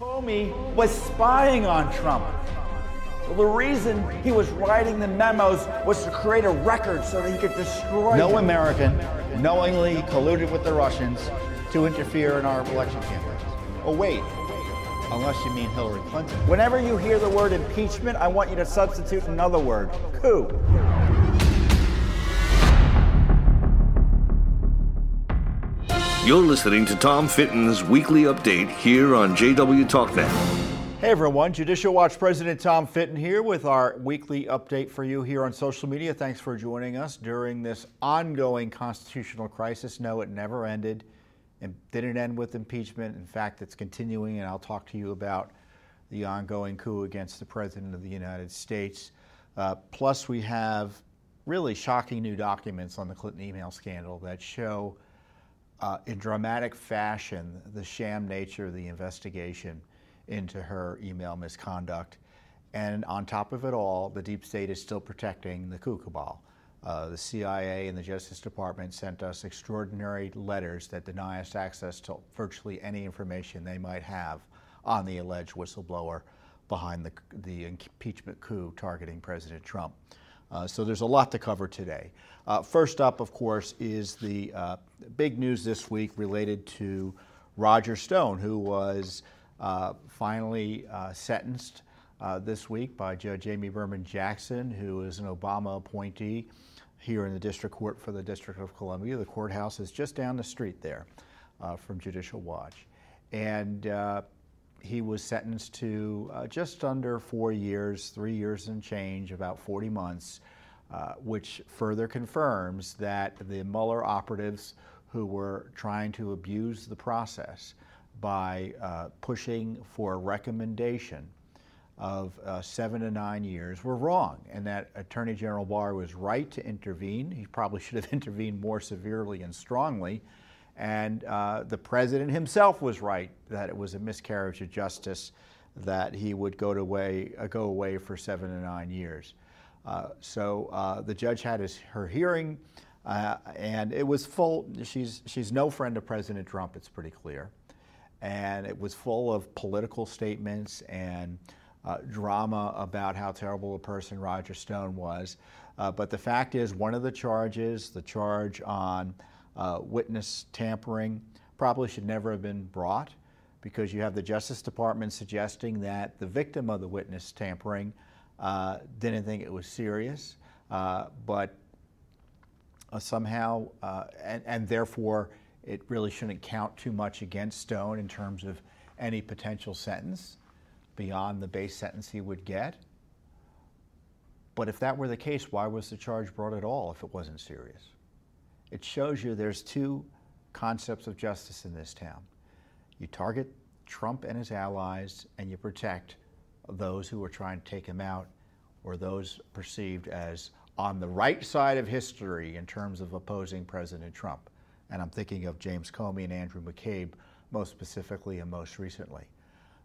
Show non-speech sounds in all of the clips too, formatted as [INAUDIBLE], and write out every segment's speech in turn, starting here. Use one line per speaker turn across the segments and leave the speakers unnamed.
Comey was spying on Trump. Well, the reason he was writing the memos was to create a record so that he could destroy.
No
him.
American knowingly colluded with the Russians to interfere in our election campaigns. Oh, wait, unless you mean Hillary Clinton.
Whenever you hear the word impeachment, I want you to substitute another word coup.
You're listening to Tom Fitton's weekly update here on JW TalkNet.
Hey everyone, Judicial Watch President Tom Fitton here with our weekly update for you here on social media. Thanks for joining us during this ongoing constitutional crisis. No, it never ended and didn't end with impeachment. In fact, it's continuing, and I'll talk to you about the ongoing coup against the President of the United States. Uh, plus, we have really shocking new documents on the Clinton email scandal that show uh, in dramatic fashion the sham nature of the investigation into her email misconduct. And on top of it all, the deep state is still protecting the coup. Uh, the CIA and the Justice Department sent us extraordinary letters that deny us access to virtually any information they might have on the alleged whistleblower behind the, the impeachment coup targeting President Trump. Uh, so there's a lot to cover today. Uh, first up, of course, is the uh, big news this week related to Roger Stone, who was uh, finally uh, sentenced uh, this week by Judge Amy Berman Jackson, who is an Obama appointee here in the District Court for the District of Columbia. The courthouse is just down the street there from Judicial Watch. And he was sentenced to uh, just under four years, three years and change, about 40 months, uh, which further confirms that the Mueller operatives who were trying to abuse the process by uh, pushing for a recommendation of uh, seven to nine years were wrong, and that Attorney General Barr was right to intervene. He probably [LAUGHS] should have intervened more severely and strongly and uh, the president himself was right that it was a miscarriage of justice that he would go, to away, uh, go away for seven to nine years. Uh, so uh, the judge had his, her hearing, uh, and it was full. She's, she's no friend of President Trump, it's pretty clear. And it was full of political statements and uh, drama about how terrible a person Roger Stone was. but the fact is, one of the charges, the charge on uh, witness tampering probably should never have been brought because you have the Justice Department suggesting that the victim of the witness tampering uh, didn't think it was serious, uh, but uh, somehow, uh, and, and, therefore, it really shouldn't count too much against Stone in terms of any potential sentence beyond the base sentence he would get. But if that were the case, why was the charge brought at all if it wasn't serious? it shows you there's two concepts of justice in this town. You target Trump and his allies, and you protect those who were trying to take him out or those perceived as on the right side of history in terms of opposing President Trump. And I'm thinking of James Comey and Andrew McCabe most specifically and most recently.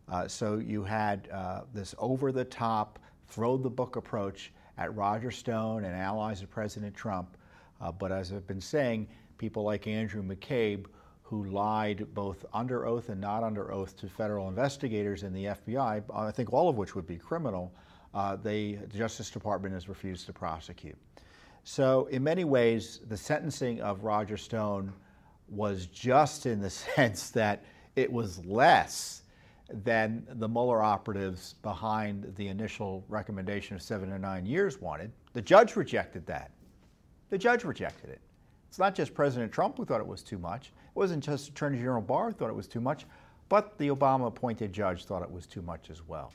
Uh, so you had uh, this over the top, throw the book approach at Roger Stone and allies of President Trump uh, but as I've been saying, people like Andrew McCabe, who lied both under oath and not under oath to federal investigators in the FBI, I think all of which would be criminal, uh, they, the Justice Department has refused to prosecute. So, in many ways, the sentencing of Roger Stone was just in the [LAUGHS] sense that it was less than the Mueller operatives behind the initial recommendation of seven to nine years wanted. The judge rejected that. The judge rejected it. It's not just President Trump who thought it was too much. Wasn't just Attorney General Barr thought it was too much, but the Obama appointed judge thought it was too much as well.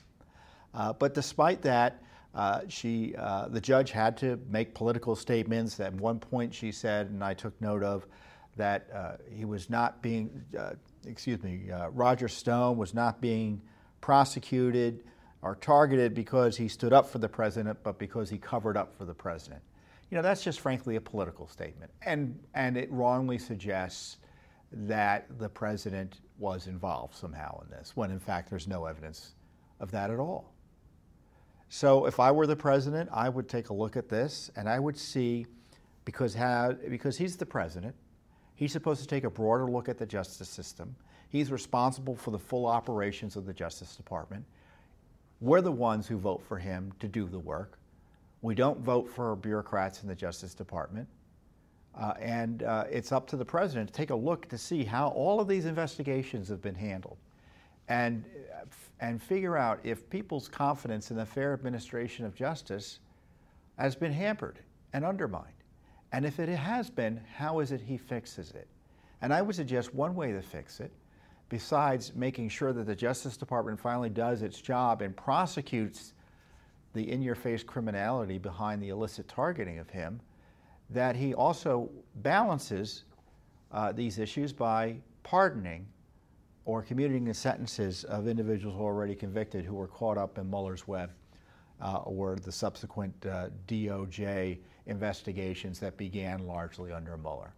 Uh, but despite that, uh, she, uh, the judge had to make political statements. At one point, she said, and I took note of, that uh, he was not being, uh, excuse me, uh, Roger Stone was not being prosecuted or targeted because he stood up for the president, but because he covered up for the president. You know, that's just frankly a political statement. And, and it wrongly suggests that the president was involved somehow in this, when in fact there's no evidence of that at all. So if I were the president, I would take a look at this and I would see, because, how, because he's the president, he's supposed to take a broader look at the justice system. He's responsible for the full operations of the Justice Department. We're the ones who vote for him to do the work. We don't vote for bureaucrats in the Justice Department. Uh, and uh, it's up to the president to take a look to see how all of these investigations have been handled and, and figure out if people's confidence in the fair administration of justice has been hampered and undermined. And if it has been, how is it he fixes it? And I would suggest one way to fix it, besides making sure that the Justice Department finally does its job and prosecutes the in your face criminality behind the illicit targeting of him, that he also balances uh, these issues by pardoning or commuting the sentences of individuals already convicted who were caught up in Mueller's web uh, or the subsequent uh, DOJ investigations that began largely under Mueller.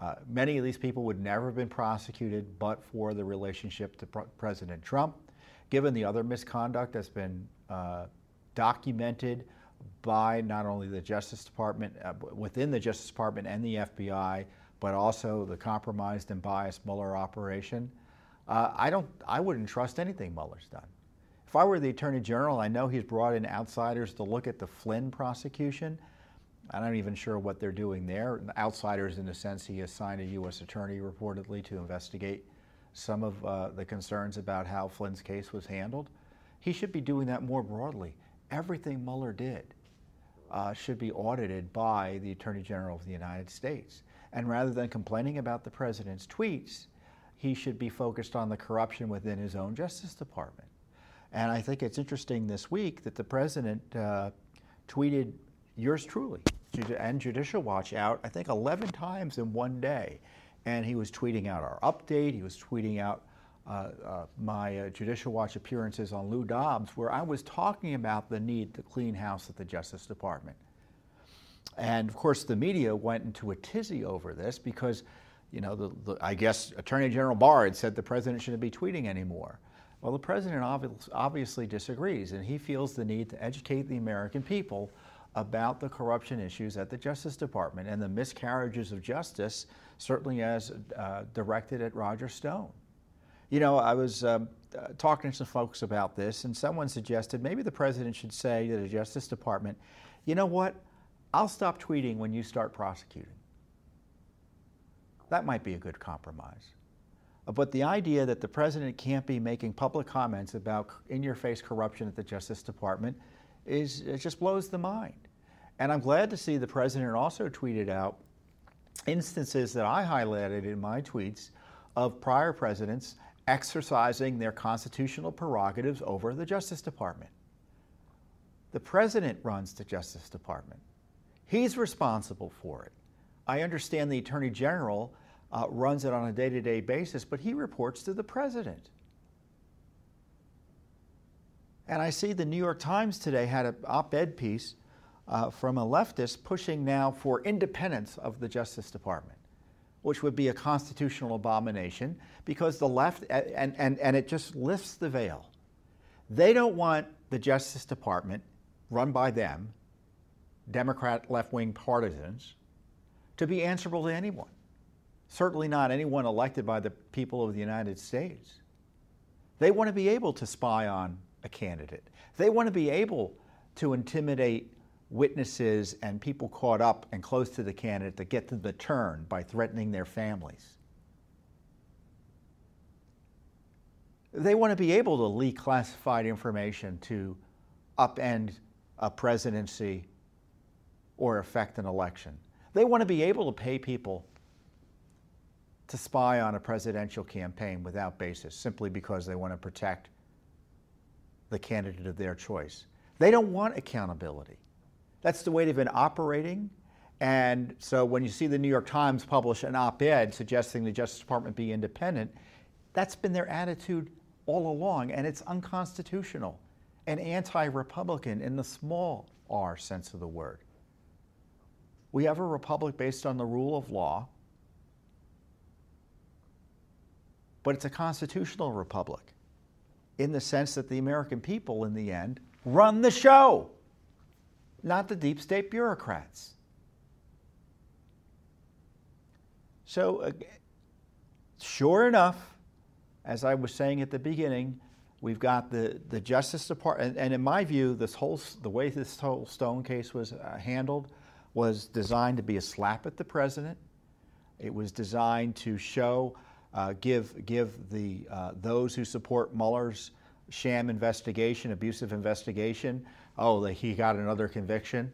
Uh, many of these people would never have been prosecuted but for the relationship to President Trump. Given the other misconduct that's been uh, documented by not only the Justice Department, uh, within the Justice Department and the FBI, but also the compromised and biased Mueller operation, uh, I don't, I wouldn't trust anything Mueller's done. If I were the Attorney General, I know he's brought in outsiders to look at the Flynn prosecution. I'm not even sure what they're doing there. Outsiders, in the sense, he assigned a U.S. attorney reportedly to investigate some of uh, the concerns about how Flynn's case was handled. He should be doing that more broadly. Everything Mueller did uh, should be audited by the Attorney General of the United States. And rather than complaining about the president's tweets, he should be focused on the corruption within his own Justice Department. And I think it's interesting this week that the president uh, tweeted yours truly and Judicial Watch out, I think, 11 times in one day. And he was tweeting out our update, he was tweeting out my uh, Judicial Watch appearances on Lou Dobbs, where I was talking about the need to clean house at the Justice Department. And of course, the media went into a tizzy over this because, you know, the, the, I guess Attorney General Barr had said the president shouldn't be tweeting anymore. Well, the president obviously disagrees, and he feels the need to educate the American people about the corruption issues at the Justice Department and the miscarriages of justice, certainly as uh, directed at Roger Stone. You know, I was um, uh, talking to some folks about this, and someone suggested maybe the president should say to the Justice Department, you know what, I'll stop tweeting when you start prosecuting. That might be a good compromise. But the idea that the president can't be making public comments about in your face corruption at the Justice Department is, it just blows the mind. And I'm glad to see the president also tweeted out instances that I highlighted in my tweets of prior presidents exercising their constitutional prerogatives over the Justice Department. The president runs the Justice Department. He's responsible for it. I understand the Attorney General uh, runs it on a day to day basis, but he reports to the president. And I see the New York Times today had an op ed piece uh, from a leftist pushing now for independence of the Justice Department, which would be a constitutional abomination because the left, and, and, and it just lifts the veil. They don't want the Justice Department, run by them, Democrat left wing partisans, to be answerable to anyone certainly not anyone elected by the people of the United States. They want to be able to spy on a candidate. They want to be able to intimidate witnesses and people caught up and close to the candidate to get to the turn by threatening their families. They want to be able to leak classified information to upend a presidency or affect an election. They want to be able to pay people to spy on a presidential campaign without basis simply because they want to protect the candidate of their choice. They don't want accountability. That's the way they've been operating. And so when you see the New York Times publish an op ed suggesting the Justice Department be independent, that's been their attitude all along, and it's unconstitutional and anti Republican in the small r sense of the word. We have a republic based on the rule of law but it's a constitutional republic in the sense that the American people, in the end, run the show, not the deep state bureaucrats. So, uh, sure enough, as I was saying at the beginning, we've got the, the Justice Department, and, and in my view, this whole the way this whole Stone case was uh, handled was designed to be a slap at the president. It was designed to show, uh, give give the uh, those who support Mueller's sham investigation, abusive investigation, oh, that he got another conviction.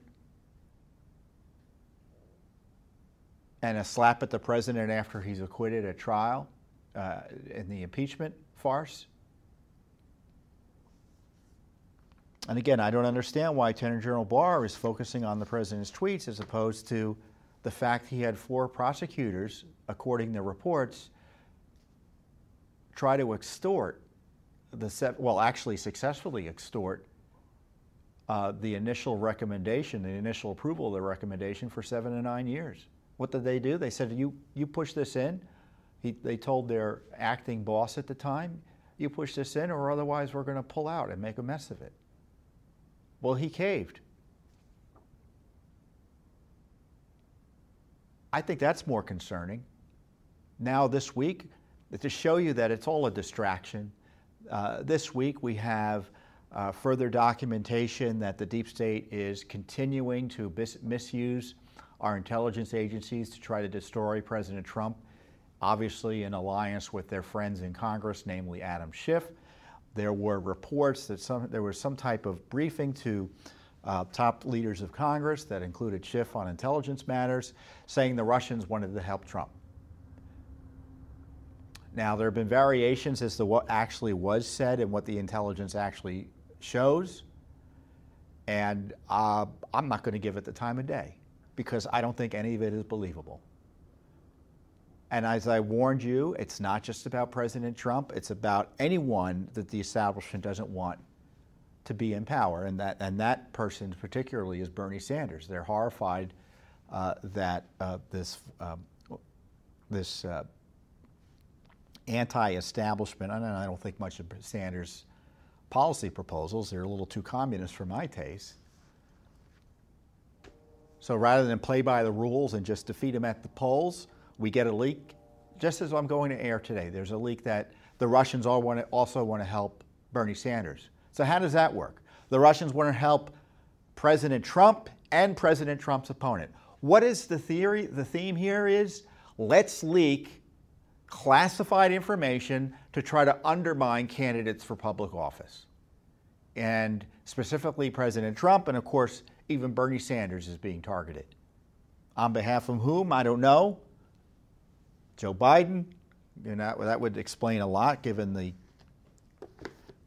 And a slap at the president after he's acquitted at trial uh, in the impeachment farce. And again, I don't understand why Attorney General Barr is focusing on the president's tweets as opposed to the fact he had four prosecutors, according to reports, try to extort the well, actually successfully extort uh, the initial recommendation, the initial approval of the recommendation for seven to nine years. What did they do? They said, "You you push this in." He, they told their acting boss at the time, "You push this in, or otherwise we're going to pull out and make a mess of it." Well, he caved. I think that's more concerning. Now, this week, to show you that it's all a distraction, uh, this week we have uh, further documentation that the deep state is continuing to bis- misuse our intelligence agencies to try to destroy President Trump, obviously in alliance with their friends in Congress, namely Adam Schiff. There were reports that some, there was some type of briefing to uh, top leaders of Congress that included Schiff on intelligence matters, saying the Russians wanted to help Trump. Now, there have been variations as to what actually was said and what the intelligence actually shows. And uh, I'm not going to give it the time of day because I don't think any of it is believable. And as I warned you, it's not just about President Trump, it's about anyone that the establishment doesn't want to be in power. And that, and that person, particularly, is Bernie Sanders. They're horrified uh, that uh, this, um, this uh, anti-establishment. I don't, I don't think much of Sanders' policy proposals. They're a little too communist for my taste. So rather than play by the rules and just defeat him at the polls, we get a leak. Just as I'm going to air today, there's a leak that the Russians all want to, also want to help Bernie Sanders. So how does that work? The Russians want to help President Trump and President Trump's opponent. What is the theory? The theme here is let's leak classified information to try to undermine candidates for public office. And specifically President Trump, and of course, even Bernie Sanders is being targeted. On behalf of whom, I don't know. Joe Biden, you know, that would explain a lot given the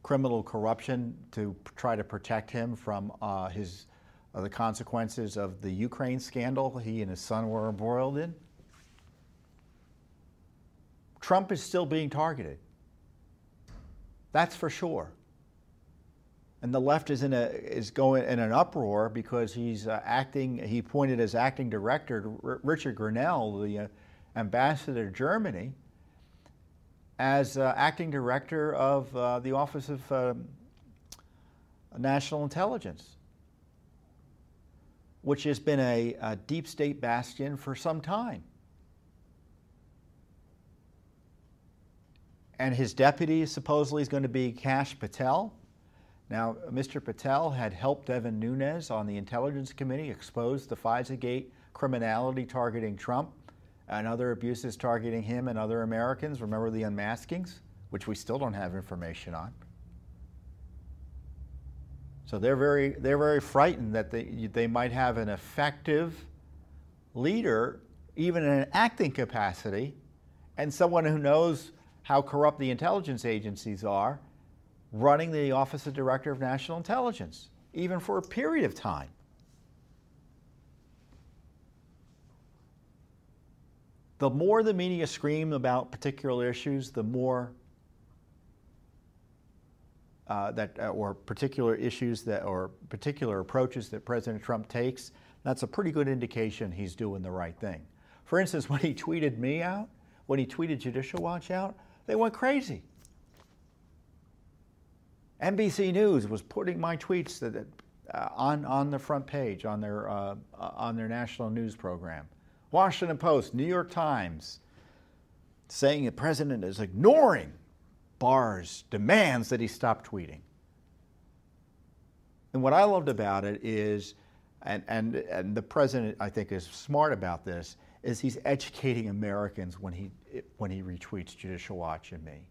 criminal corruption to try to protect him from uh, his, uh, the consequences of the Ukraine scandal he and his son were embroiled in. Trump is still being targeted. That's for sure. And the left is in a is going in an uproar because he's uh, acting. He appointed as acting director R- Richard Grenell, the uh, ambassador to Germany, as uh, acting director of uh, the Office of um, National Intelligence, which has been a, a deep state bastion for some time. And his deputy supposedly is going to be Kash Patel. Now, Mr. Patel had helped Devin Nunes on the Intelligence Committee expose the FISA gate criminality targeting Trump and other abuses targeting him and other Americans. Remember the unmaskings, which we still don't have information on. So they're very, they're very frightened that they, they might have an effective leader, even in an acting capacity, and someone who knows how corrupt the intelligence agencies are running the Office of Director of National Intelligence, even for a period of time. The more the media scream about particular issues, the more uh, that, uh, or particular issues that, or particular approaches that President Trump takes, that's a pretty good indication he's doing the right thing. For instance, [LAUGHS] when he tweeted me out, when he tweeted Judicial Watch out, they went crazy. NBC News was putting my tweets that, uh, on, on the front page on their, uh, on their national news program. Washington Post, New York Times, saying the president is ignoring Barr's demands that he stop tweeting. And what I loved about it is, and, and, and the president, I think, is smart about this, is he's educating Americans when he, when he retweets Judicial Watch and me.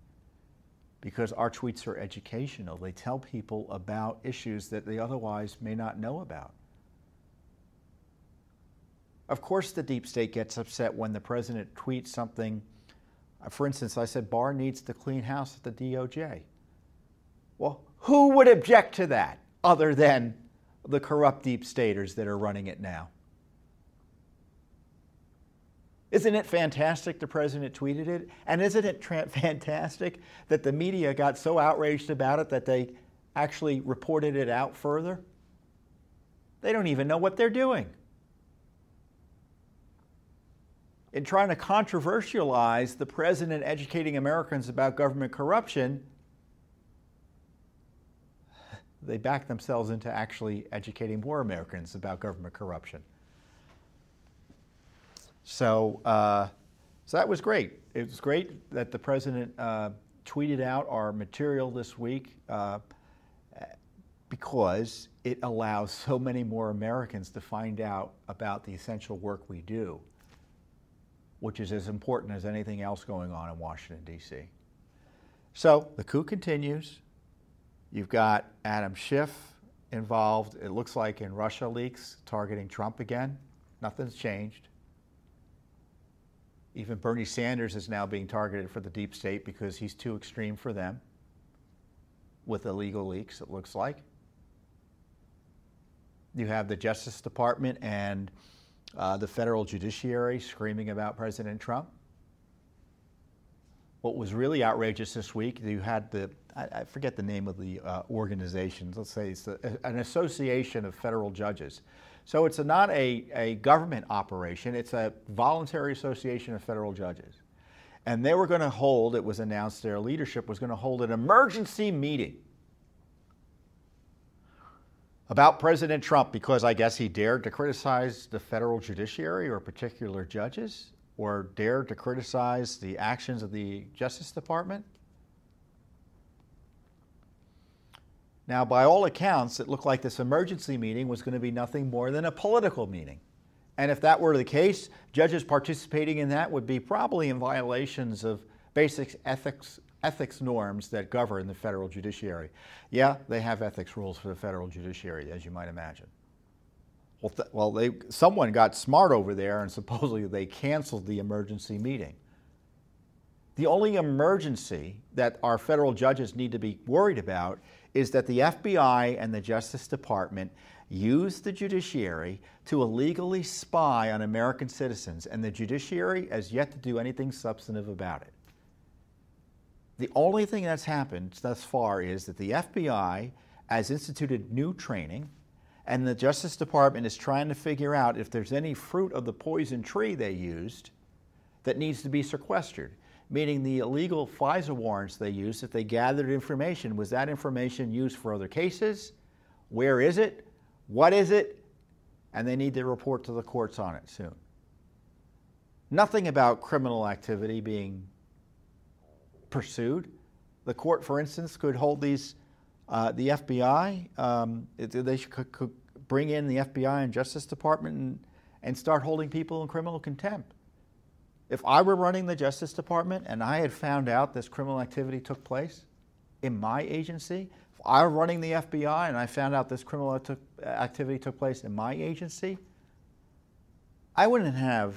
Because our tweets are educational. They tell people about issues that they otherwise may not know about. Of course, the deep state gets upset when the president tweets something. Uh, for instance, I said Barr needs to clean house at the DOJ. Well, who would object to that other than the corrupt deep staters that are running it now? Isn't it fantastic the president tweeted it? And isn't it tra- [LAUGHS] fantastic that the media got so outraged about it that they actually reported it out further? They don't even know what they're doing. In trying to controversialize the president educating Americans about government corruption, [SIGHS] they back themselves into actually educating more Americans about government corruption. So, uh, so that was great. It was great that the president uh, tweeted out our material this week uh, because it allows so many more Americans to find out about the essential work we do, which is as important as anything else going on in Washington, D.C. So the coup continues. You've got Adam Schiff involved, it looks like, in Russia leaks targeting Trump again. Nothing's changed. Even Bernie Sanders is now being targeted for the deep state because he's too extreme for them with illegal leaks, it looks like. You have the Justice Department and uh, the federal judiciary screaming about President Trump. What was really outrageous this week, you had the, I, I forget the name of the uh, organization, let's say it's the, an association of federal judges so it's a, not a, a government operation, it's a voluntary association of federal judges. And they were going to hold, it was announced their leadership was going to hold an emergency meeting about President Trump because I guess he dared to criticize the federal judiciary or particular judges or dared to criticize the actions of the Justice Department. Now, by all accounts, it looked like this emergency meeting was going to be nothing more than a political meeting. And if that were the case, judges participating in that would be probably in violations of basic ethics, ethics norms that govern the federal judiciary. Yeah, they have ethics rules for the federal judiciary, as you might imagine. Well, well they, someone got smart over there and [LAUGHS] supposedly they canceled the emergency meeting. The only emergency that our federal judges need to be worried about is that the FBI and the Justice Department use the judiciary to illegally spy on American citizens, and the judiciary has yet to do anything substantive about it. The only thing that's happened thus far is that the FBI has instituted new training, and the Justice Department is trying to figure out if there's any fruit of the poison tree they used that needs to be sequestered meaning the illegal FISA warrants they used, if they gathered information, was that information used for other cases? Where is it? What is it? And they need to report to the courts on it soon. Nothing about criminal activity being pursued. The court, for instance, could hold these, uh, the FBI, um, they could, bring in the FBI and Justice Department and, and start holding people in criminal contempt. If I were running the Justice Department and I had found out this criminal activity took place in my agency, if I were running the FBI and I found out this criminal activity took place in my agency, I wouldn't have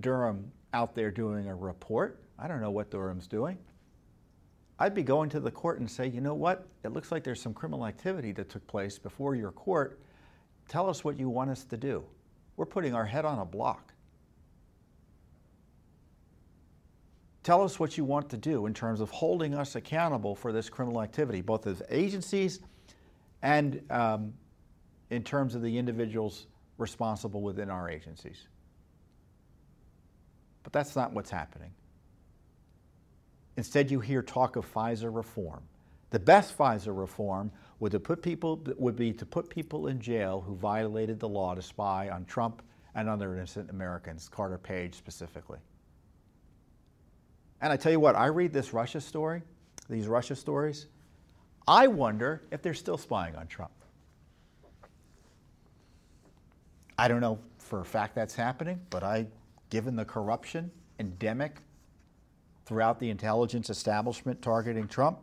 Durham out there doing a report. I don't know what Durham's doing. I'd be going to the court and say, you know what? It looks like there's some criminal activity that took place before your court. Tell us what you want us to do. We're putting our head on a block. Tell us what you want to do in terms of holding us accountable for this criminal activity, both as agencies and um, in terms of the individuals responsible within our agencies. But that's not what's happening. Instead, you hear talk of FISA reform. The best FISA reform would, to put people, would be to put people in jail who violated the law to spy on Trump and other innocent Americans, Carter Page specifically. And I tell you what, I read this Russia story, these Russia stories, I wonder if they're still spying on Trump. I don't know for a fact that's happening, but I, given the corruption endemic throughout the intelligence establishment targeting Trump,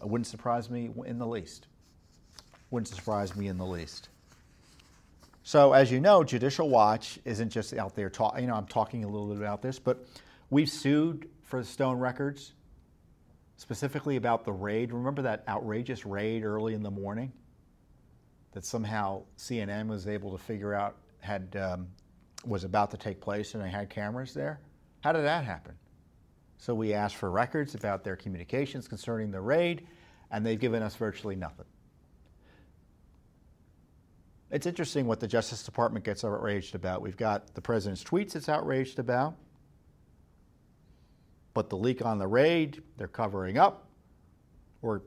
it wouldn't surprise me in the least. Wouldn't surprise me in the least. So, as you know, Judicial Watch isn't just out there talking. You know, I'm talking a little bit about this, but we've sued for the Stone records, specifically about the raid. Remember that outrageous raid early in the morning that somehow CNN was able to figure out had um, was about to take place, and they had cameras there. How did that happen? So we asked for records about their communications concerning the raid, and they've given us virtually nothing. It's interesting what the Justice Department gets outraged about. We've got the president's tweets it's outraged about, but the leak on the raid, they're covering up, or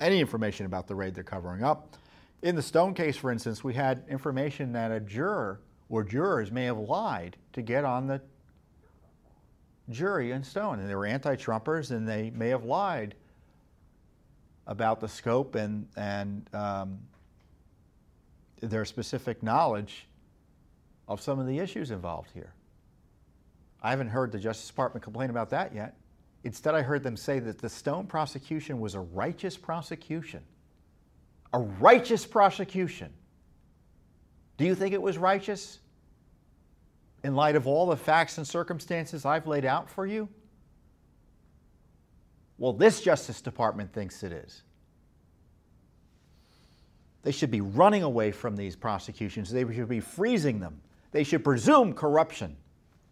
any information about the raid, they're covering up. In the Stone case, for instance, we had information that a juror or jurors may have lied to get on the jury in Stone, and they were anti-Trumpers, and they may have lied about the scope and and um, their specific knowledge of some of the issues involved here. I haven't heard the Justice Department complain about that yet. Instead, I heard them say that the Stone prosecution was a righteous prosecution. A righteous prosecution. Do you think it was righteous? In light of all the facts and circumstances I've laid out for you? Well, this Justice Department thinks it is. They should be running away from these prosecutions. They should be freezing them. They should presume corruption,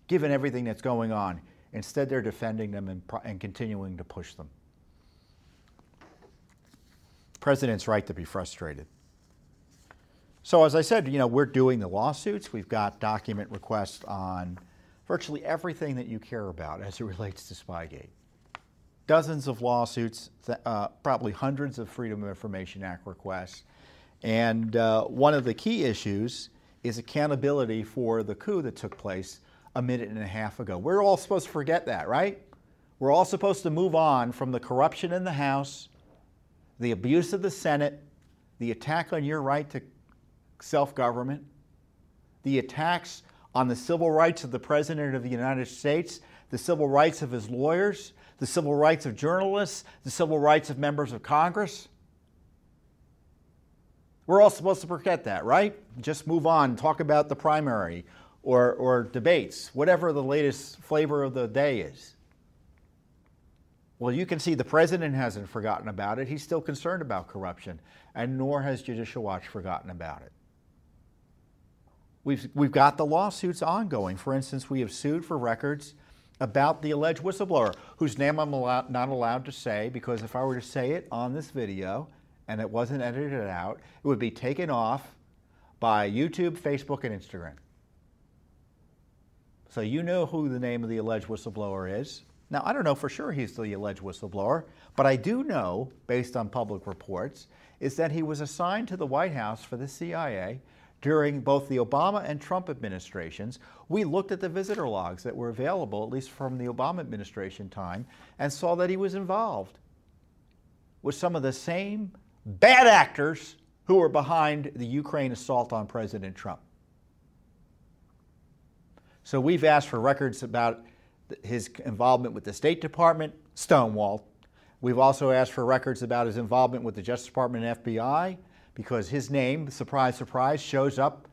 given everything that's going on. Instead, they're defending them and, and continuing to push them. President's right to be frustrated. So, as I said, you know, we're doing the lawsuits. We've got document requests on virtually everything that you care about as it relates to Spygate. Dozens of lawsuits, uh, probably hundreds of Freedom of Information Act requests. And uh, one of the key issues is accountability for the coup that took place a minute and a half ago. We're all supposed to forget that, right? We're all supposed to move on from the corruption in the House, the abuse of the Senate, the attack on your right to self government, the attacks on the civil rights of the President of the United States, the civil rights of his lawyers, the civil rights of journalists, the civil rights of members of Congress. We're all supposed to forget that, right? Just move on, talk about the primary or, or debates, whatever the latest flavor of the day is. Well, you can see the president hasn't forgotten about it. He's still concerned about corruption, and nor has Judicial Watch forgotten about it. We've, we've got the lawsuits ongoing. For instance, we have sued for records about the alleged whistleblower, whose name I'm allowed, not allowed to say because if I were to say it on this video, and it wasn't edited out, it would be taken off by YouTube, Facebook, and Instagram. So you know who the name of the alleged whistleblower is. Now, I don't know for sure he's the alleged whistleblower, but I do know, based on public reports, is that he was assigned to the White House for the CIA during both the Obama and Trump administrations. We looked at the visitor logs that were available, at least from the Obama administration time, and saw that he was involved with some of the same bad actors who were behind the Ukraine assault on President Trump. So we've asked for records about his involvement with the State Department, stonewalled. We've also asked for records about his involvement with the Justice Department and FBI because his name, surprise, surprise, shows up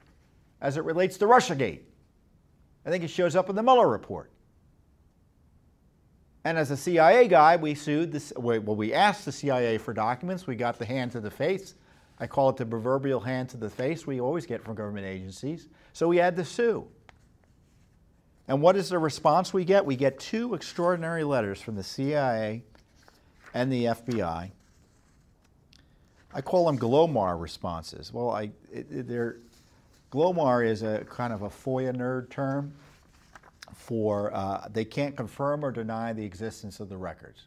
as it relates to Russiagate. I think it shows up in the Mueller report. And as a CIA guy, we sued this. Well, we asked the CIA for documents. We got the hand to the face. I call it the proverbial hand to the face we always get from government agencies. So we had to sue. And what is the response we get? We get two extraordinary letters from the CIA and the FBI. I call them GLOMAR responses. Well, I, they're, GLOMAR is a kind of a FOIA nerd term for uh, they can't confirm or deny the existence of the records.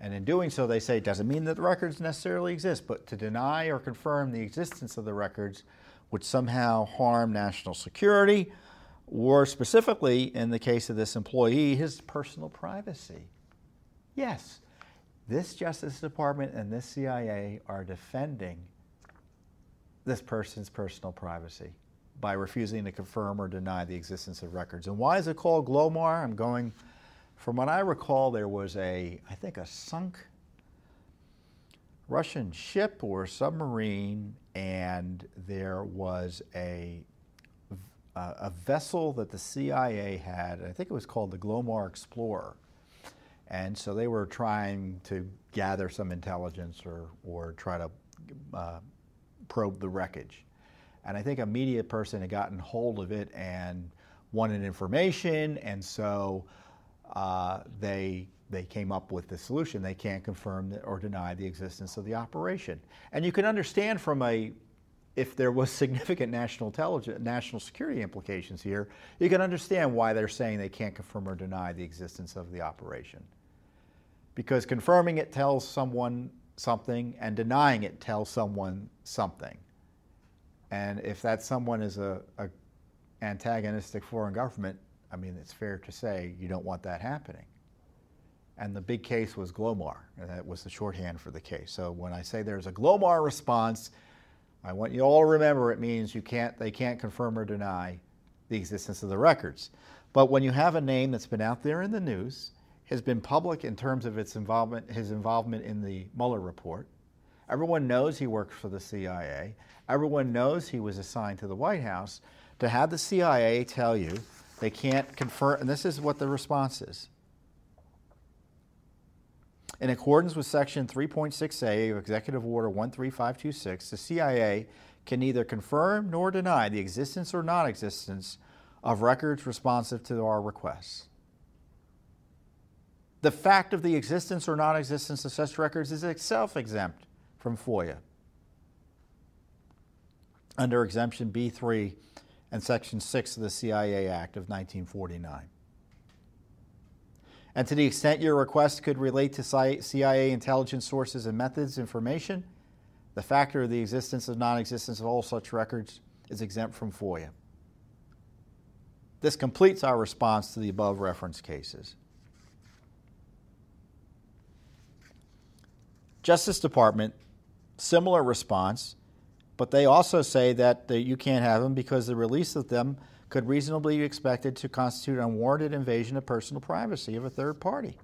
And in doing so, they say it doesn't mean that the records necessarily exist, but to deny or confirm the existence of the records would somehow harm national security, or specifically, in the case of this employee, his personal privacy. Yes, this Justice Department and this CIA are defending this person's personal privacy by refusing to confirm or deny the existence of records. And why is it called Glomar? I'm going, from what I recall, there was a, I think, a sunk Russian ship or submarine, and there was a uh, a vessel that the CIA had. I think it was called the Glomar Explorer, and so they were trying to gather some intelligence or or try to uh, probe the wreckage. And I think a media person had gotten hold of it and wanted information, and so uh, they they came up with the solution. They can't confirm or deny the existence of the operation. And you can understand from a if there was significant national intelligence, national security implications here, you can understand why they're saying they can't confirm or deny the existence of the operation. Because confirming it tells someone something, and denying it tells someone something. And if that someone is a, a antagonistic foreign government, I mean, it's fair to say you don't want that happening. And the big case was Glomar, and that was the shorthand for the case. So when I say there's a Glomar response, I want you all to remember it means you can't, they can't confirm or deny the existence of the records. But when you have a name that's been out there in the news, has been public in terms of its involvement, his involvement in the Mueller report, everyone knows he worked for the CIA, everyone knows he was assigned to the White House, to have the CIA tell you they can't confirm, and this is what the response is. In accordance with Section 3.6a of Executive Order 13526, the CIA can neither confirm nor deny the existence or non existence of records responsive to our requests. The fact of the existence or non existence of such records is itself exempt from FOIA under Exemption B3 and Section 6 of the CIA Act of 1949. And to the extent your request could relate to CIA intelligence sources and methods information, the factor of the existence or non existence of all such records is exempt from FOIA. This completes our response to the above reference cases. Justice Department, similar response, but they also say that you can't have them because the release of them could reasonably be expected to constitute an unwarranted invasion of personal privacy of a third party.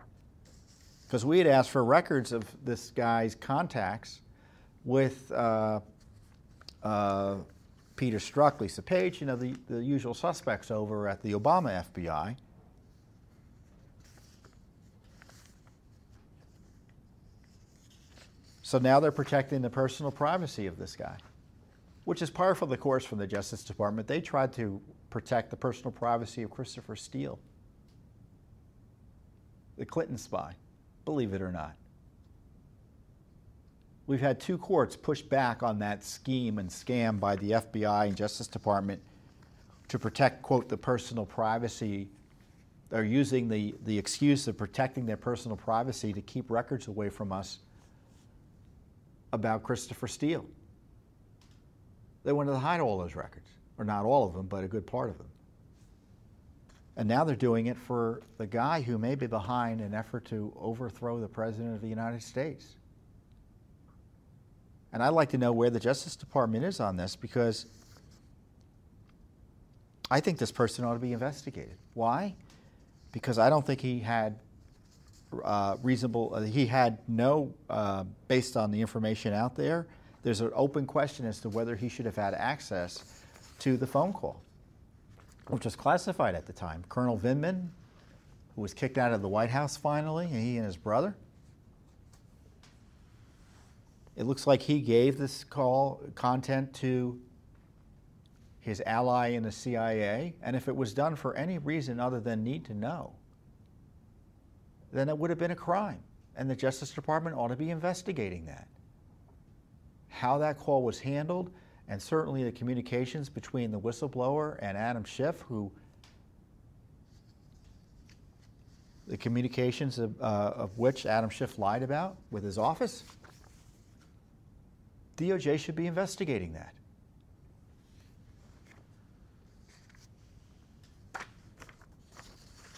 Because we had asked for records of this guy's contacts with uh, uh, Peter Strzok, Lisa Page, you know, the, the usual suspects over at the Obama FBI. So now they're protecting the personal privacy of this guy, which is for the course from the Justice Department. They tried to protect the personal privacy of Christopher Steele, the Clinton spy, believe it or not. We've had two courts push back on that scheme and scam by the FBI and Justice Department to protect, quote, the personal privacy. They're using the, the excuse of protecting their personal privacy to keep records away from us about Christopher Steele. They wanted to hide all those records or not all of them, but a good part of them. And now they're doing it for the guy who may be behind an effort to overthrow the President of the United States. And I'd like to know where the Justice Department is on this because I think this person ought to be investigated. Why? Because I don't think he had uh, reasonable, uh, he had no, uh, based on the information out there, there's an open question as to whether he should have had access to the phone call, which was classified at the time. Colonel Vindman, who was kicked out of the White House finally, he and his brother. It looks like he gave this call content to his ally in the CIA, and if it was done for any reason other than need to know, then it would have been a crime, and the Justice Department ought to be investigating that. How that call was handled, and certainly the communications between the whistleblower and Adam Schiff, who the communications of, uh, of which Adam Schiff lied about with his office. DOJ should be investigating that.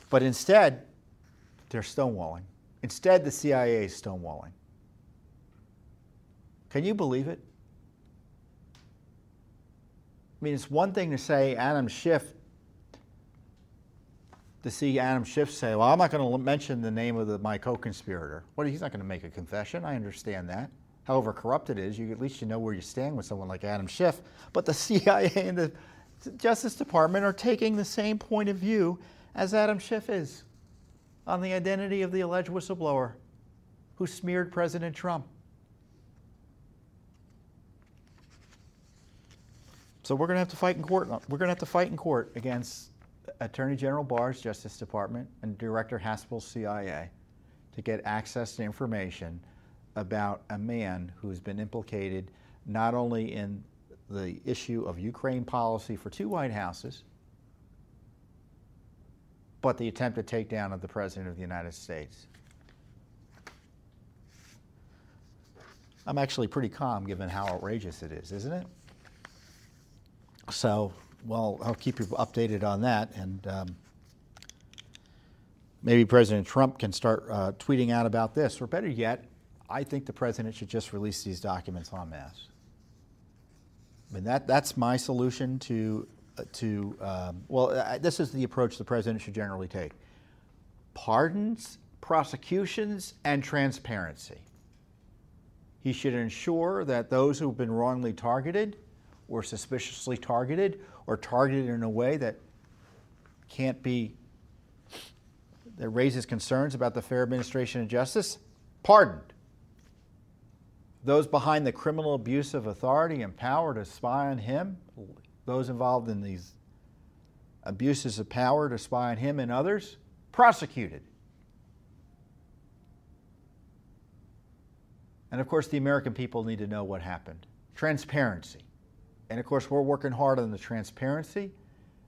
But instead, they're stonewalling Instead, the CIA is stonewalling. Can you believe it? I mean, it's one thing to say Adam Schiff, to see Adam Schiff say, well, I'm not going to mention the name of the, my co-conspirator. What, he's not going to make a confession. I understand that. However corrupt it is, you at least you know where you stand with someone like Adam Schiff. But the [LAUGHS] CIA and the Justice Department are taking the same point of view as Adam Schiff is on the identity of the alleged whistleblower who smeared President Trump. So we're going to have to fight in court. We're going to have to fight in court against Attorney General Barr's Justice Department and Director Haspel's CIA to get access to information about a man who's been implicated not only in the issue of Ukraine policy for two White Houses, but the attempted takedown of the President of the United States. I'm actually pretty calm given how outrageous it is, isn't it? So, well, I'll keep you updated on that. And um, maybe President Trump can start uh, tweeting out about this. Or better yet, I think the president should just release these documents en masse. I mean, that, that's my solution to, uh, to um, well, this is the approach the president should generally take pardons, prosecutions, and transparency. He should ensure that those who've been wrongly targeted or suspiciously targeted or targeted in a way that can't be, that raises concerns about the fair administration of justice, pardoned. Those behind the criminal abuse of authority and power to spy on him, those involved in these abuses of power to spy on him and others, prosecuted. And of course, the American people need to know what happened. Transparency. And of course, we're working hard on the transparency.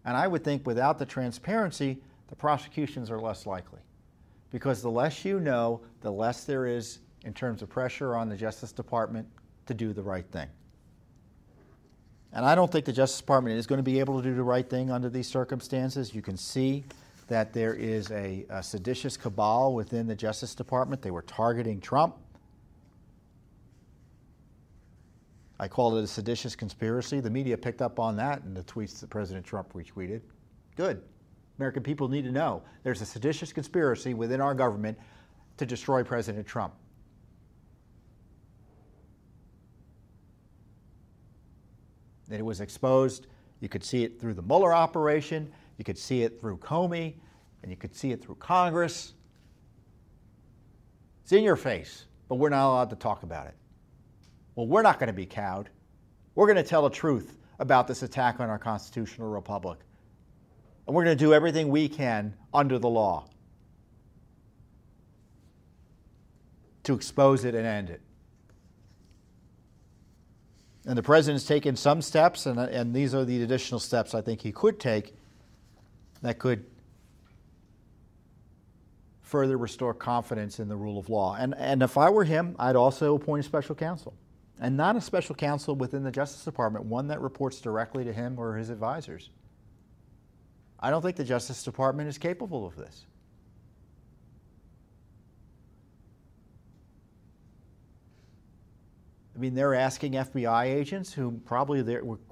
And I would think without the transparency, the prosecutions are less likely. Because the less you know, the less there is in terms of pressure on the Justice Department to do the right thing. And I don't think the Justice Department is going to be able to do the right thing under these circumstances. You can see that there is a, a seditious cabal within the Justice Department. They were targeting Trump. I called it a seditious conspiracy. The media picked up on that in the tweets that President Trump retweeted. Good. American people need to know there's a seditious conspiracy within our government to destroy President Trump. And it was exposed. You could see it through the Mueller operation, you could see it through Comey, and you could see it through Congress. It's in your face, but we're not allowed to talk about it. Well, we're not going to be cowed. We're going to tell the truth about this attack on our constitutional republic. And we're going to do everything we can under the law to expose it and end it. And the president's taken some steps, and, and these are the additional steps I think he could take that could further restore confidence in the rule of law. And, and if I were him, I'd also appoint a special counsel and not a special counsel within the Justice Department, one that reports directly to him or his advisors. I don't think the Justice Department is capable of this. I mean, they're asking FBI agents who probably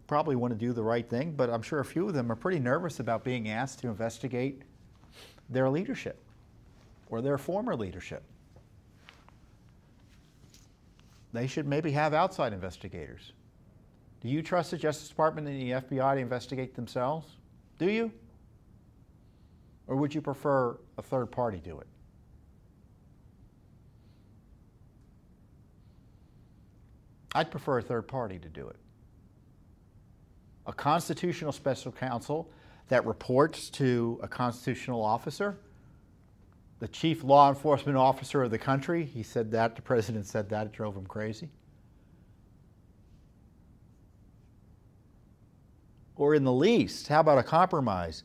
probably want to do the right thing, but I'm sure a few of them are pretty nervous about being asked to investigate their leadership or their former leadership. They should maybe have outside investigators. Do you trust the Justice Department and the FBI to investigate themselves? Do you? Or would you prefer a third party do it? I'd prefer a third party to do it. A constitutional special counsel that reports to a constitutional officer the chief law enforcement officer of the country. He said that, the president said that, it drove him crazy. Or in the least, how about a compromise?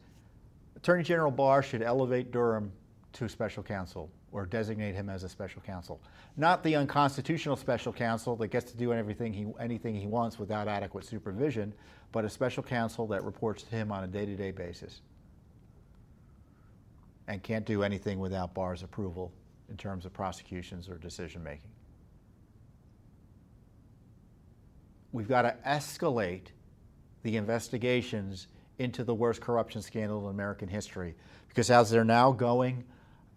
Attorney General Barr should elevate Durham to special counsel or designate him as a special counsel. Not the unconstitutional special counsel that gets to do everything he, anything he wants without adequate supervision, but a special counsel that reports to him on a day to day basis and can't do anything without Barr's approval in terms of prosecutions or decision making. We've got to escalate the investigations into the worst corruption scandal in American history because as they're now going,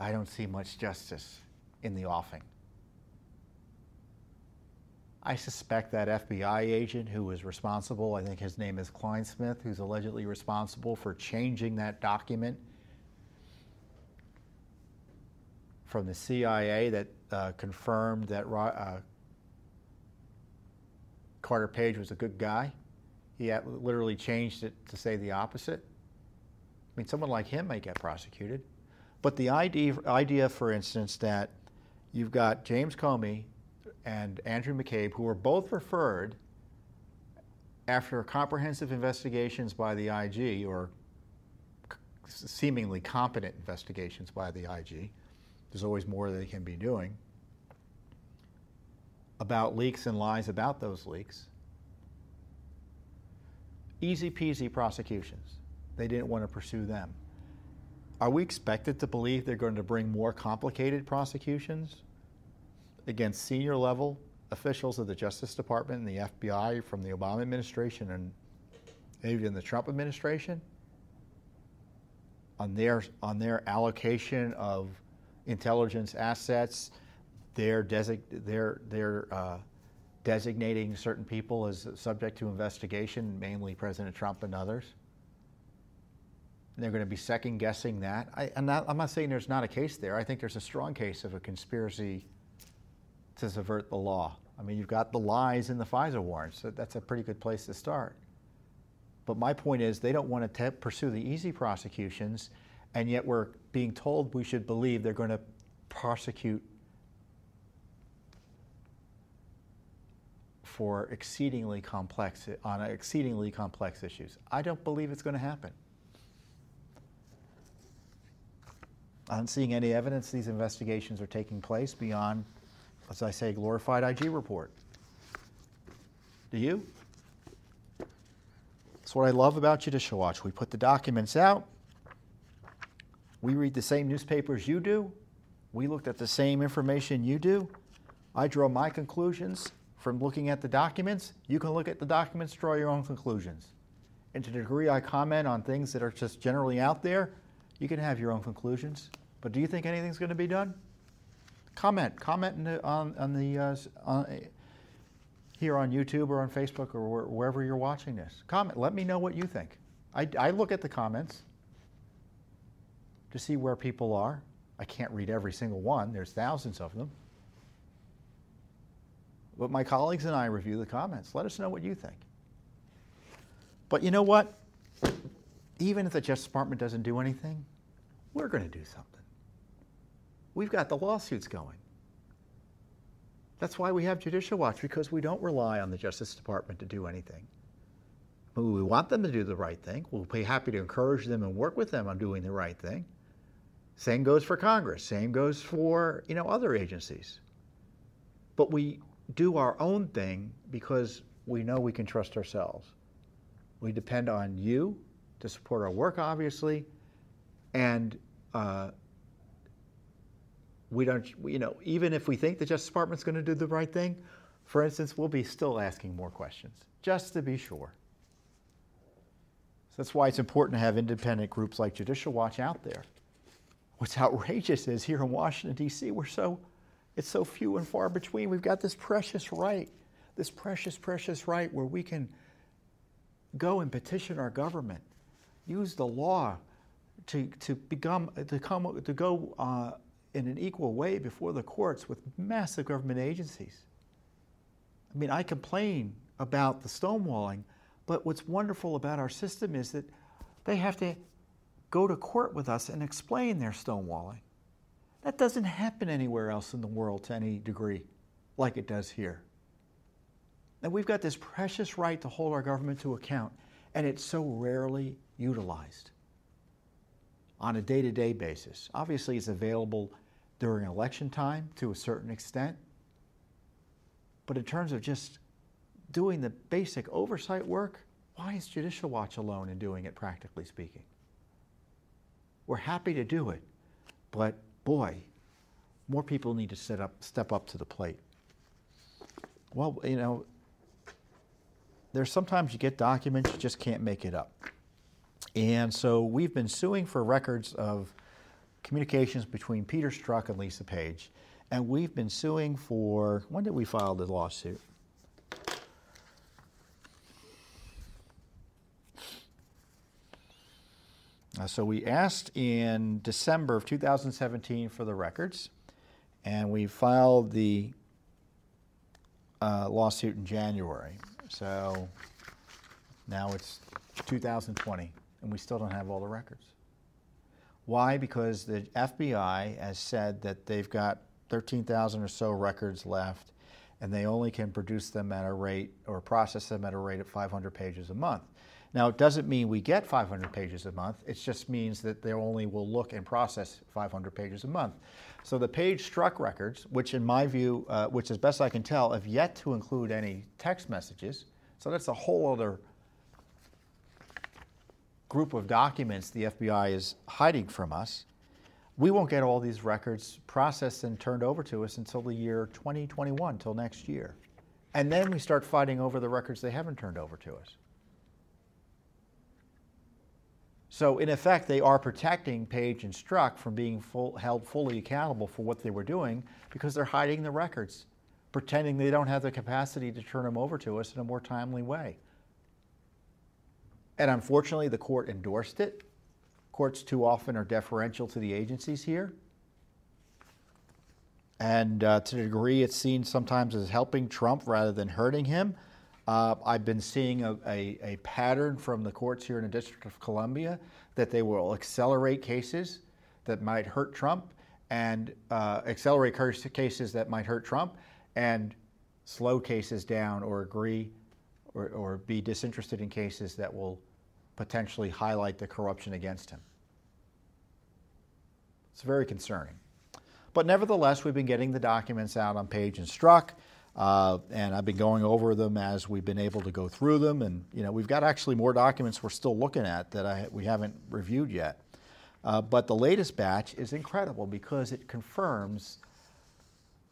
I don't see much justice in the offing. I suspect that FBI agent who was responsible, I think his name is Clinesmith, who's allegedly responsible for changing that document from the CIA that uh, confirmed that uh, Carter Page was a good guy. He literally changed it to say the opposite. I mean, someone like him may get prosecuted. But the idea, idea for instance, that you've got James Comey and Andrew McCabe, who were both referred after comprehensive investigations by the IG, or seemingly competent investigations by the IG, there's always more they can be doing, about leaks and lies about those leaks. Easy peasy prosecutions. They didn't want to pursue them. Are we expected to believe they're going to bring more complicated prosecutions against senior level officials of the Justice Department and the FBI from the Obama administration and even the Trump administration on their on their allocation of intelligence assets, their desig- their their uh, designating certain people as subject to investigation, mainly President Trump and others and they're going to be second guessing that. I, am not, I'm not saying there's not a case there. I think there's a strong case of a conspiracy to subvert the law. I mean, you've got the lies in the FISA warrants, so that's a pretty good place to start. But my point is, they don't want to pursue the easy prosecutions, and yet we're being told we should believe they're going to prosecute for exceedingly complex on exceedingly complex issues. I don't believe it's going to happen. I'm seeing any evidence these investigations are taking place beyond, as I say, glorified IG report. Do you? That's what I love about Judicial Watch. We put the documents out. We read the same newspapers you do. We looked at the same information you do. I draw my conclusions from looking at the documents. You can look at the documents, draw your own conclusions. And to the degree I comment on things that are just generally out there, you can have your own conclusions. But do you think anything's going to be done? Comment. Comment the, on, on the uh, on, here on YouTube or on Facebook or wherever you're watching this. Comment. Let me know what you think. I, I look at the comments to see where people are. I can't read every single one. There's thousands of them. But my colleagues and I review the comments. Let us know what you think. But you know what? Even if the Justice Department doesn't do anything, we're going to do something. We've got the lawsuits going. That's why we have Judicial Watch, because we don't rely on the Justice Department to do anything. But we want them to do the right thing. We'll be happy to encourage them and work with them on doing the right thing. Same goes for Congress. Same goes for you know other agencies. But we do our own thing because we know we can trust ourselves. We depend on you to support our work, obviously, and uh, we don't, you know, even if we think the Justice Department's going to do the right thing, for instance, we'll be still asking more questions, just to be sure. So that's why it's important to have independent groups like Judicial Watch out there. What's outrageous is here in Washington, D.C., we're so, it's so few and far between. We've got this precious right, this precious, precious right where we can go and petition our government, use the law to, to become, to come, to go uh, in an equal way before the courts with massive government agencies. I mean, I complain about the stonewalling, but what's wonderful about our system is that they have to go to court with us and explain their stonewalling. That doesn't happen anywhere else in the world to any degree like it does here. Now, we've got this precious right to hold our government to account, and it's so rarely utilized on a day to day basis. Obviously, it's available during election time to a certain extent. But in terms of just doing the basic oversight work, why is Judicial Watch alone in doing it, practically speaking? We're happy to do it, but boy, more people need to up, step up to the plate. Well, you know, there's sometimes you get documents, you just can't make it up. And so we've been suing for records of communications between Peter Strzok and Lisa Page. And we've been suing for, when did we file the lawsuit? Uh, so we asked in December of 2017 for the records, and we filed the uh, lawsuit in January. So now it's 2020, and we still don't have all the records. Why? Because the FBI has said that they've got 13,000 or so records left, and they only can produce them at a rate or process them at a rate of 500 pages a month. Now, it doesn't mean we get 500 pages a month. It just means that they only will look and process 500 pages a month. So the Page Strzok records, which in my view, uh, which as best I can tell, have yet to include any text messages. So that's a whole other group of documents the FBI is hiding from us. We won't get all these records processed and turned over to us until the year 2021, till next year. And then we start fighting over the records they haven't turned over to us. So, in effect, they are protecting Page and Strzok from being full, held fully accountable for what they were doing because they're hiding the records, pretending they don't have the capacity to turn them over to us in a more timely way. And unfortunately, the court endorsed it. Courts too often are deferential to the agencies here. And uh, to the degree it's seen sometimes as helping Trump rather than hurting him, uh, I've been seeing a, a, a, pattern from the courts here in the District of Columbia that they will accelerate cases that might hurt Trump and uh, accelerate cases that might hurt Trump and slow cases down or agree or, or be disinterested in cases that will potentially highlight the corruption against him. It's very concerning. But nevertheless, we've been getting the documents out on Page and Strzok. Uh, and I've been going over them as we've been able to go through them. And you know, we've got actually more documents we're still looking at that I, we haven't reviewed yet. Uh, but the latest batch is incredible because it confirms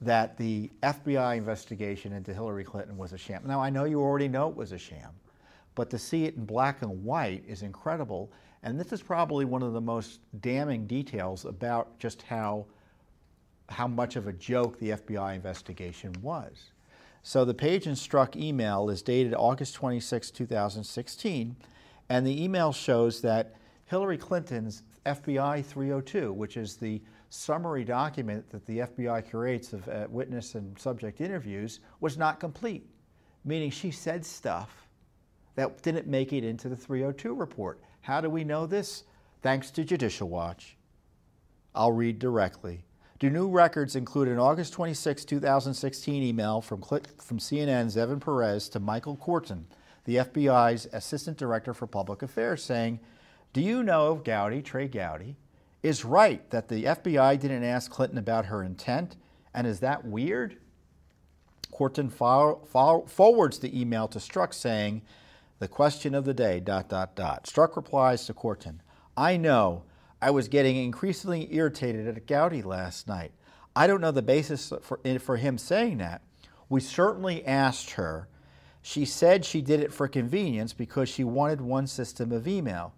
that the FBI investigation into Hillary Clinton was a sham. Now, I know you already know it was a sham, but to see it in black and white is incredible. And this is probably one of the most damning details about just how, how much of a joke the FBI investigation was. So the Page Strzok email is dated August 26, 2016, and the email shows that Hillary Clinton's FBI 302, which is the summary document that the FBI creates of uh, witness and subject interviews, was not complete, meaning she said stuff that didn't make it into the 302 report. How do we know this? Thanks to Judicial Watch. I'll read directly. Do new records include an August 26, 2016 email from, from CNN's Evan Perez to Michael Kortan, the FBI's Assistant Director for Public Affairs, saying, Do you know if Gowdy, Trey Gowdy, is right that the FBI didn't ask Clinton about her intent? And is that weird? Kortan forwards the email to Strzok saying, The question of the day, dot, dot, dot. Strzok replies to Kortan, I know I was getting increasingly irritated at Gowdy last night. I don't know the basis for, for him saying that. We certainly asked her. She said she did it for convenience because she wanted one system of email.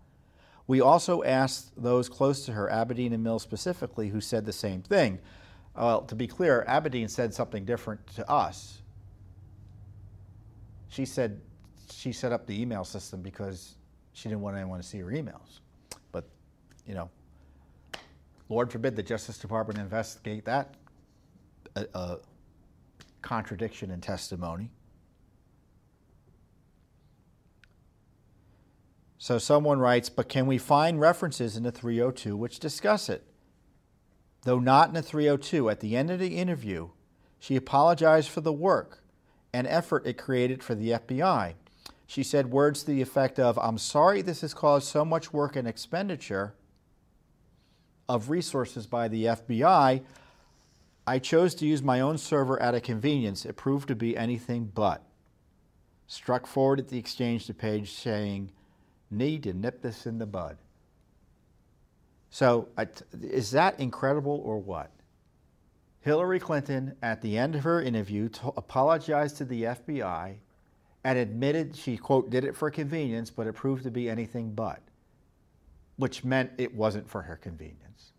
We also asked those close to her, Abedin and Mills specifically, who said the same thing. Well, to be clear, Abedin said something different to us. She said she set up the email system because she didn't want anyone to see her emails But, you know, Lord forbid the Justice Department investigate that uh, uh, contradiction in testimony. So someone writes, but can we find references in the 302 which discuss it? Though not in the 302, at the end of the interview, she apologized for the work and effort it created for the FBI. She said words to the effect of, I'm sorry this has caused so much work and expenditure of resources by the FBI, I chose to use my own server at a convenience. It proved to be anything but. Strzok forward at the exchange to Page saying, Need to nip this in the bud. So, is that incredible or what? Hillary Clinton, at the end of her interview, apologized to the FBI and admitted she, quote, did it for convenience, but it proved to be anything but, which meant it wasn't for her convenience.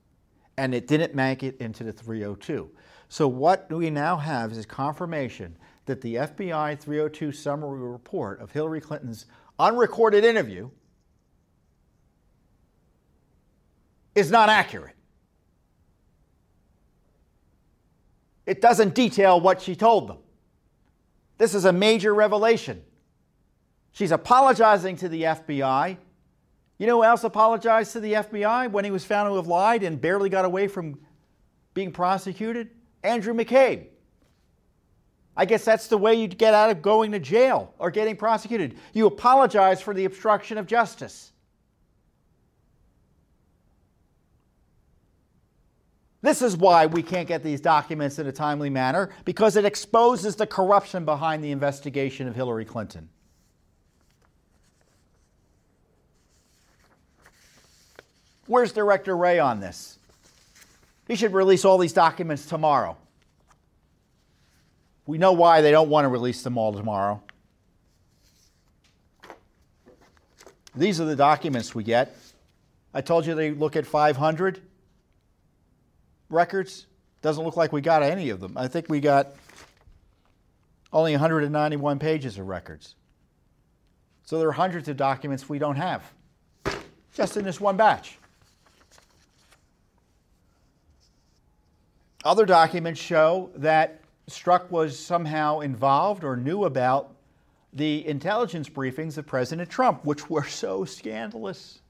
And it didn't make it into the 302. So, what we now have is confirmation that the FBI 302 summary report of Hillary Clinton's unrecorded interview is not accurate. It doesn't detail what she told them. This is a major revelation. She's apologizing to the FBI. You know who else apologized to the FBI when he was found to have lied and barely got away from being prosecuted? Andrew McCabe. I guess that's the way you get out of going to jail or getting prosecuted. You apologize for the obstruction of justice. This is why we can't get these documents in a timely manner because it exposes the corruption behind the investigation of Hillary Clinton. Where's Director Wray on this? He should release all these documents tomorrow. We know why they don't want to release them all tomorrow. These are the documents we get. I told you they look at 500 records. Doesn't look like we got any of them. I think we got only 191 pages of records. So there are hundreds of documents we don't have just in this one batch. Other documents show that Strzok was somehow involved or knew about the intelligence briefings of President Trump, which were [LAUGHS] so scandalous.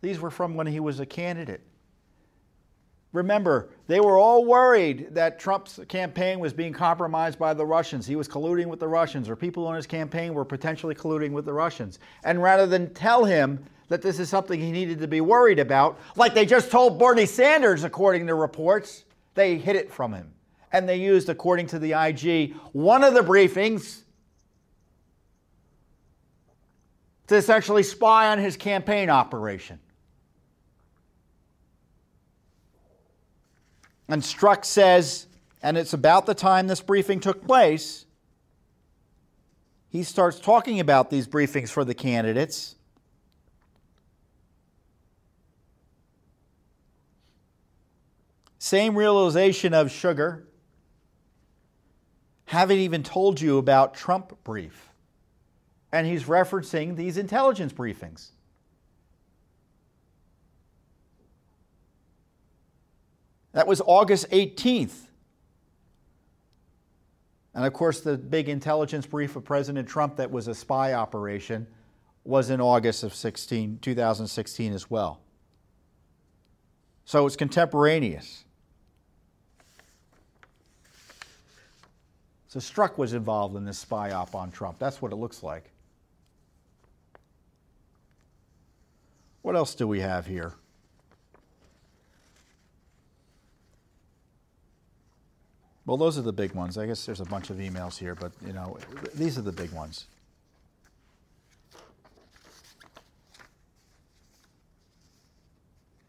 These were from when he was a candidate. Remember, they were all worried that Trump's campaign was being compromised by the Russians. He was colluding with the Russians, or people on his campaign were potentially colluding with the Russians. And rather than tell him that this is something he needed to be worried about, like they just told Bernie Sanders, according to reports, they hid it from him. And they used, according to the IG, one of the briefings to essentially spy on his campaign operation. And Strzok says, and it's about the time this briefing took place, he starts talking about these briefings for the candidates. Same realization of sugar. Haven't even told you about Trump brief. And he's referencing these intelligence briefings. That was August 18th. And of course, the big intelligence brief of President Trump that was a spy operation was in August of 16, 2016 as well. So it's contemporaneous. So Strzok was involved in this spy op on Trump. That's what it looks like. What else do we have here? Well, those are the big ones. I guess there's a bunch of emails here, but you know, these are the big ones.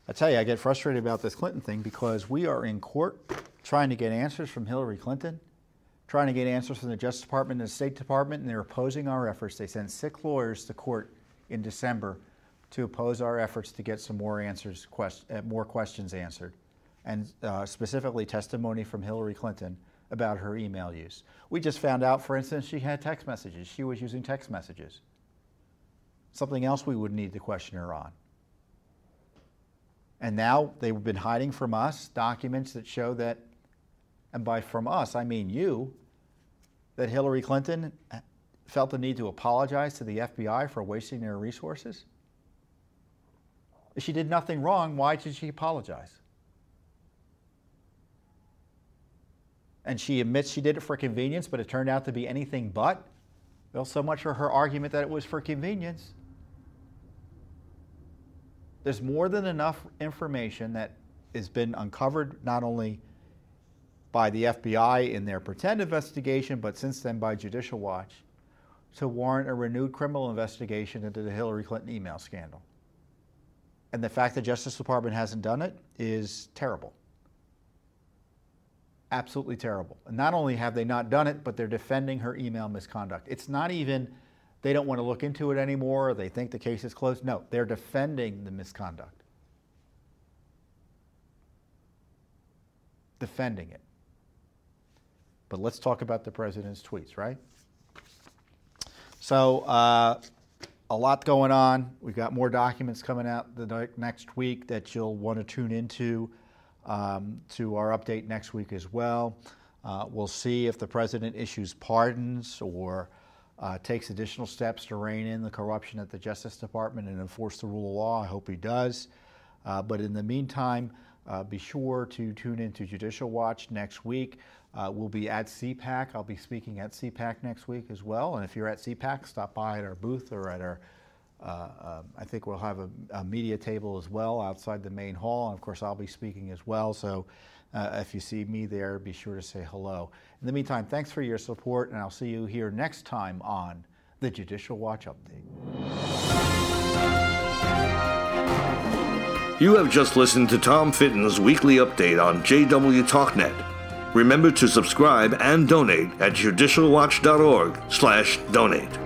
I tell you, I get frustrated about this Clinton thing because we are in court trying to get answers from Hillary Clinton, trying to get answers from the Justice Department and the State Department, and they're opposing our efforts. They sent six lawyers to court in December to oppose our efforts to get some more answers, quest, uh, more questions answered and uh, specifically testimony from Hillary Clinton about her email use. We just found out, for instance, she had text messages. She was using text messages. Something else we would need to question her on. And now they've been hiding from us documents that show that, and by from us, I mean you, that Hillary Clinton felt the need to apologize to the FBI for wasting their resources. If she did nothing wrong, why did she apologize? and she admits she did it for convenience, but it turned out to be anything but. Well, so much for her argument that it was for convenience. There's more than enough information that has been uncovered not only by the FBI in their pretend investigation, but since then by Judicial Watch, to warrant a renewed criminal investigation into the Hillary Clinton email scandal. And the fact the Justice Department hasn't done it is terrible. Absolutely terrible. And not only have they not done it, but they're defending her email misconduct. It's not even they don't want to look into it anymore, they think the case is closed. No, they're defending the misconduct. Defending it. But let's talk about the president's tweets, right? So, uh, a lot going on. We've got more documents coming out the next week that you'll want to tune into um, to our update next week as well. Uh, we'll see if the president issues pardons or uh, takes additional steps to rein in the corruption at the Justice Department and enforce the rule of law. I hope he does. Uh, but in the meantime, uh, be sure to tune in to Judicial Watch next week. Uh, we'll be at CPAC. I'll be speaking at CPAC next week as well. And if you're at CPAC, stop by at our booth or at our uh, uh, I think we'll have a, a, media table as well outside the main hall. And of course, I'll be speaking as well. So uh, if you see me there, be sure to say hello. In the meantime, thanks for your support, and I'll see you here next time on the Judicial Watch Update.
You have just listened to Tom Fitton's weekly update on JW TalkNet. Remember to subscribe and donate at judicialwatch.org/donate.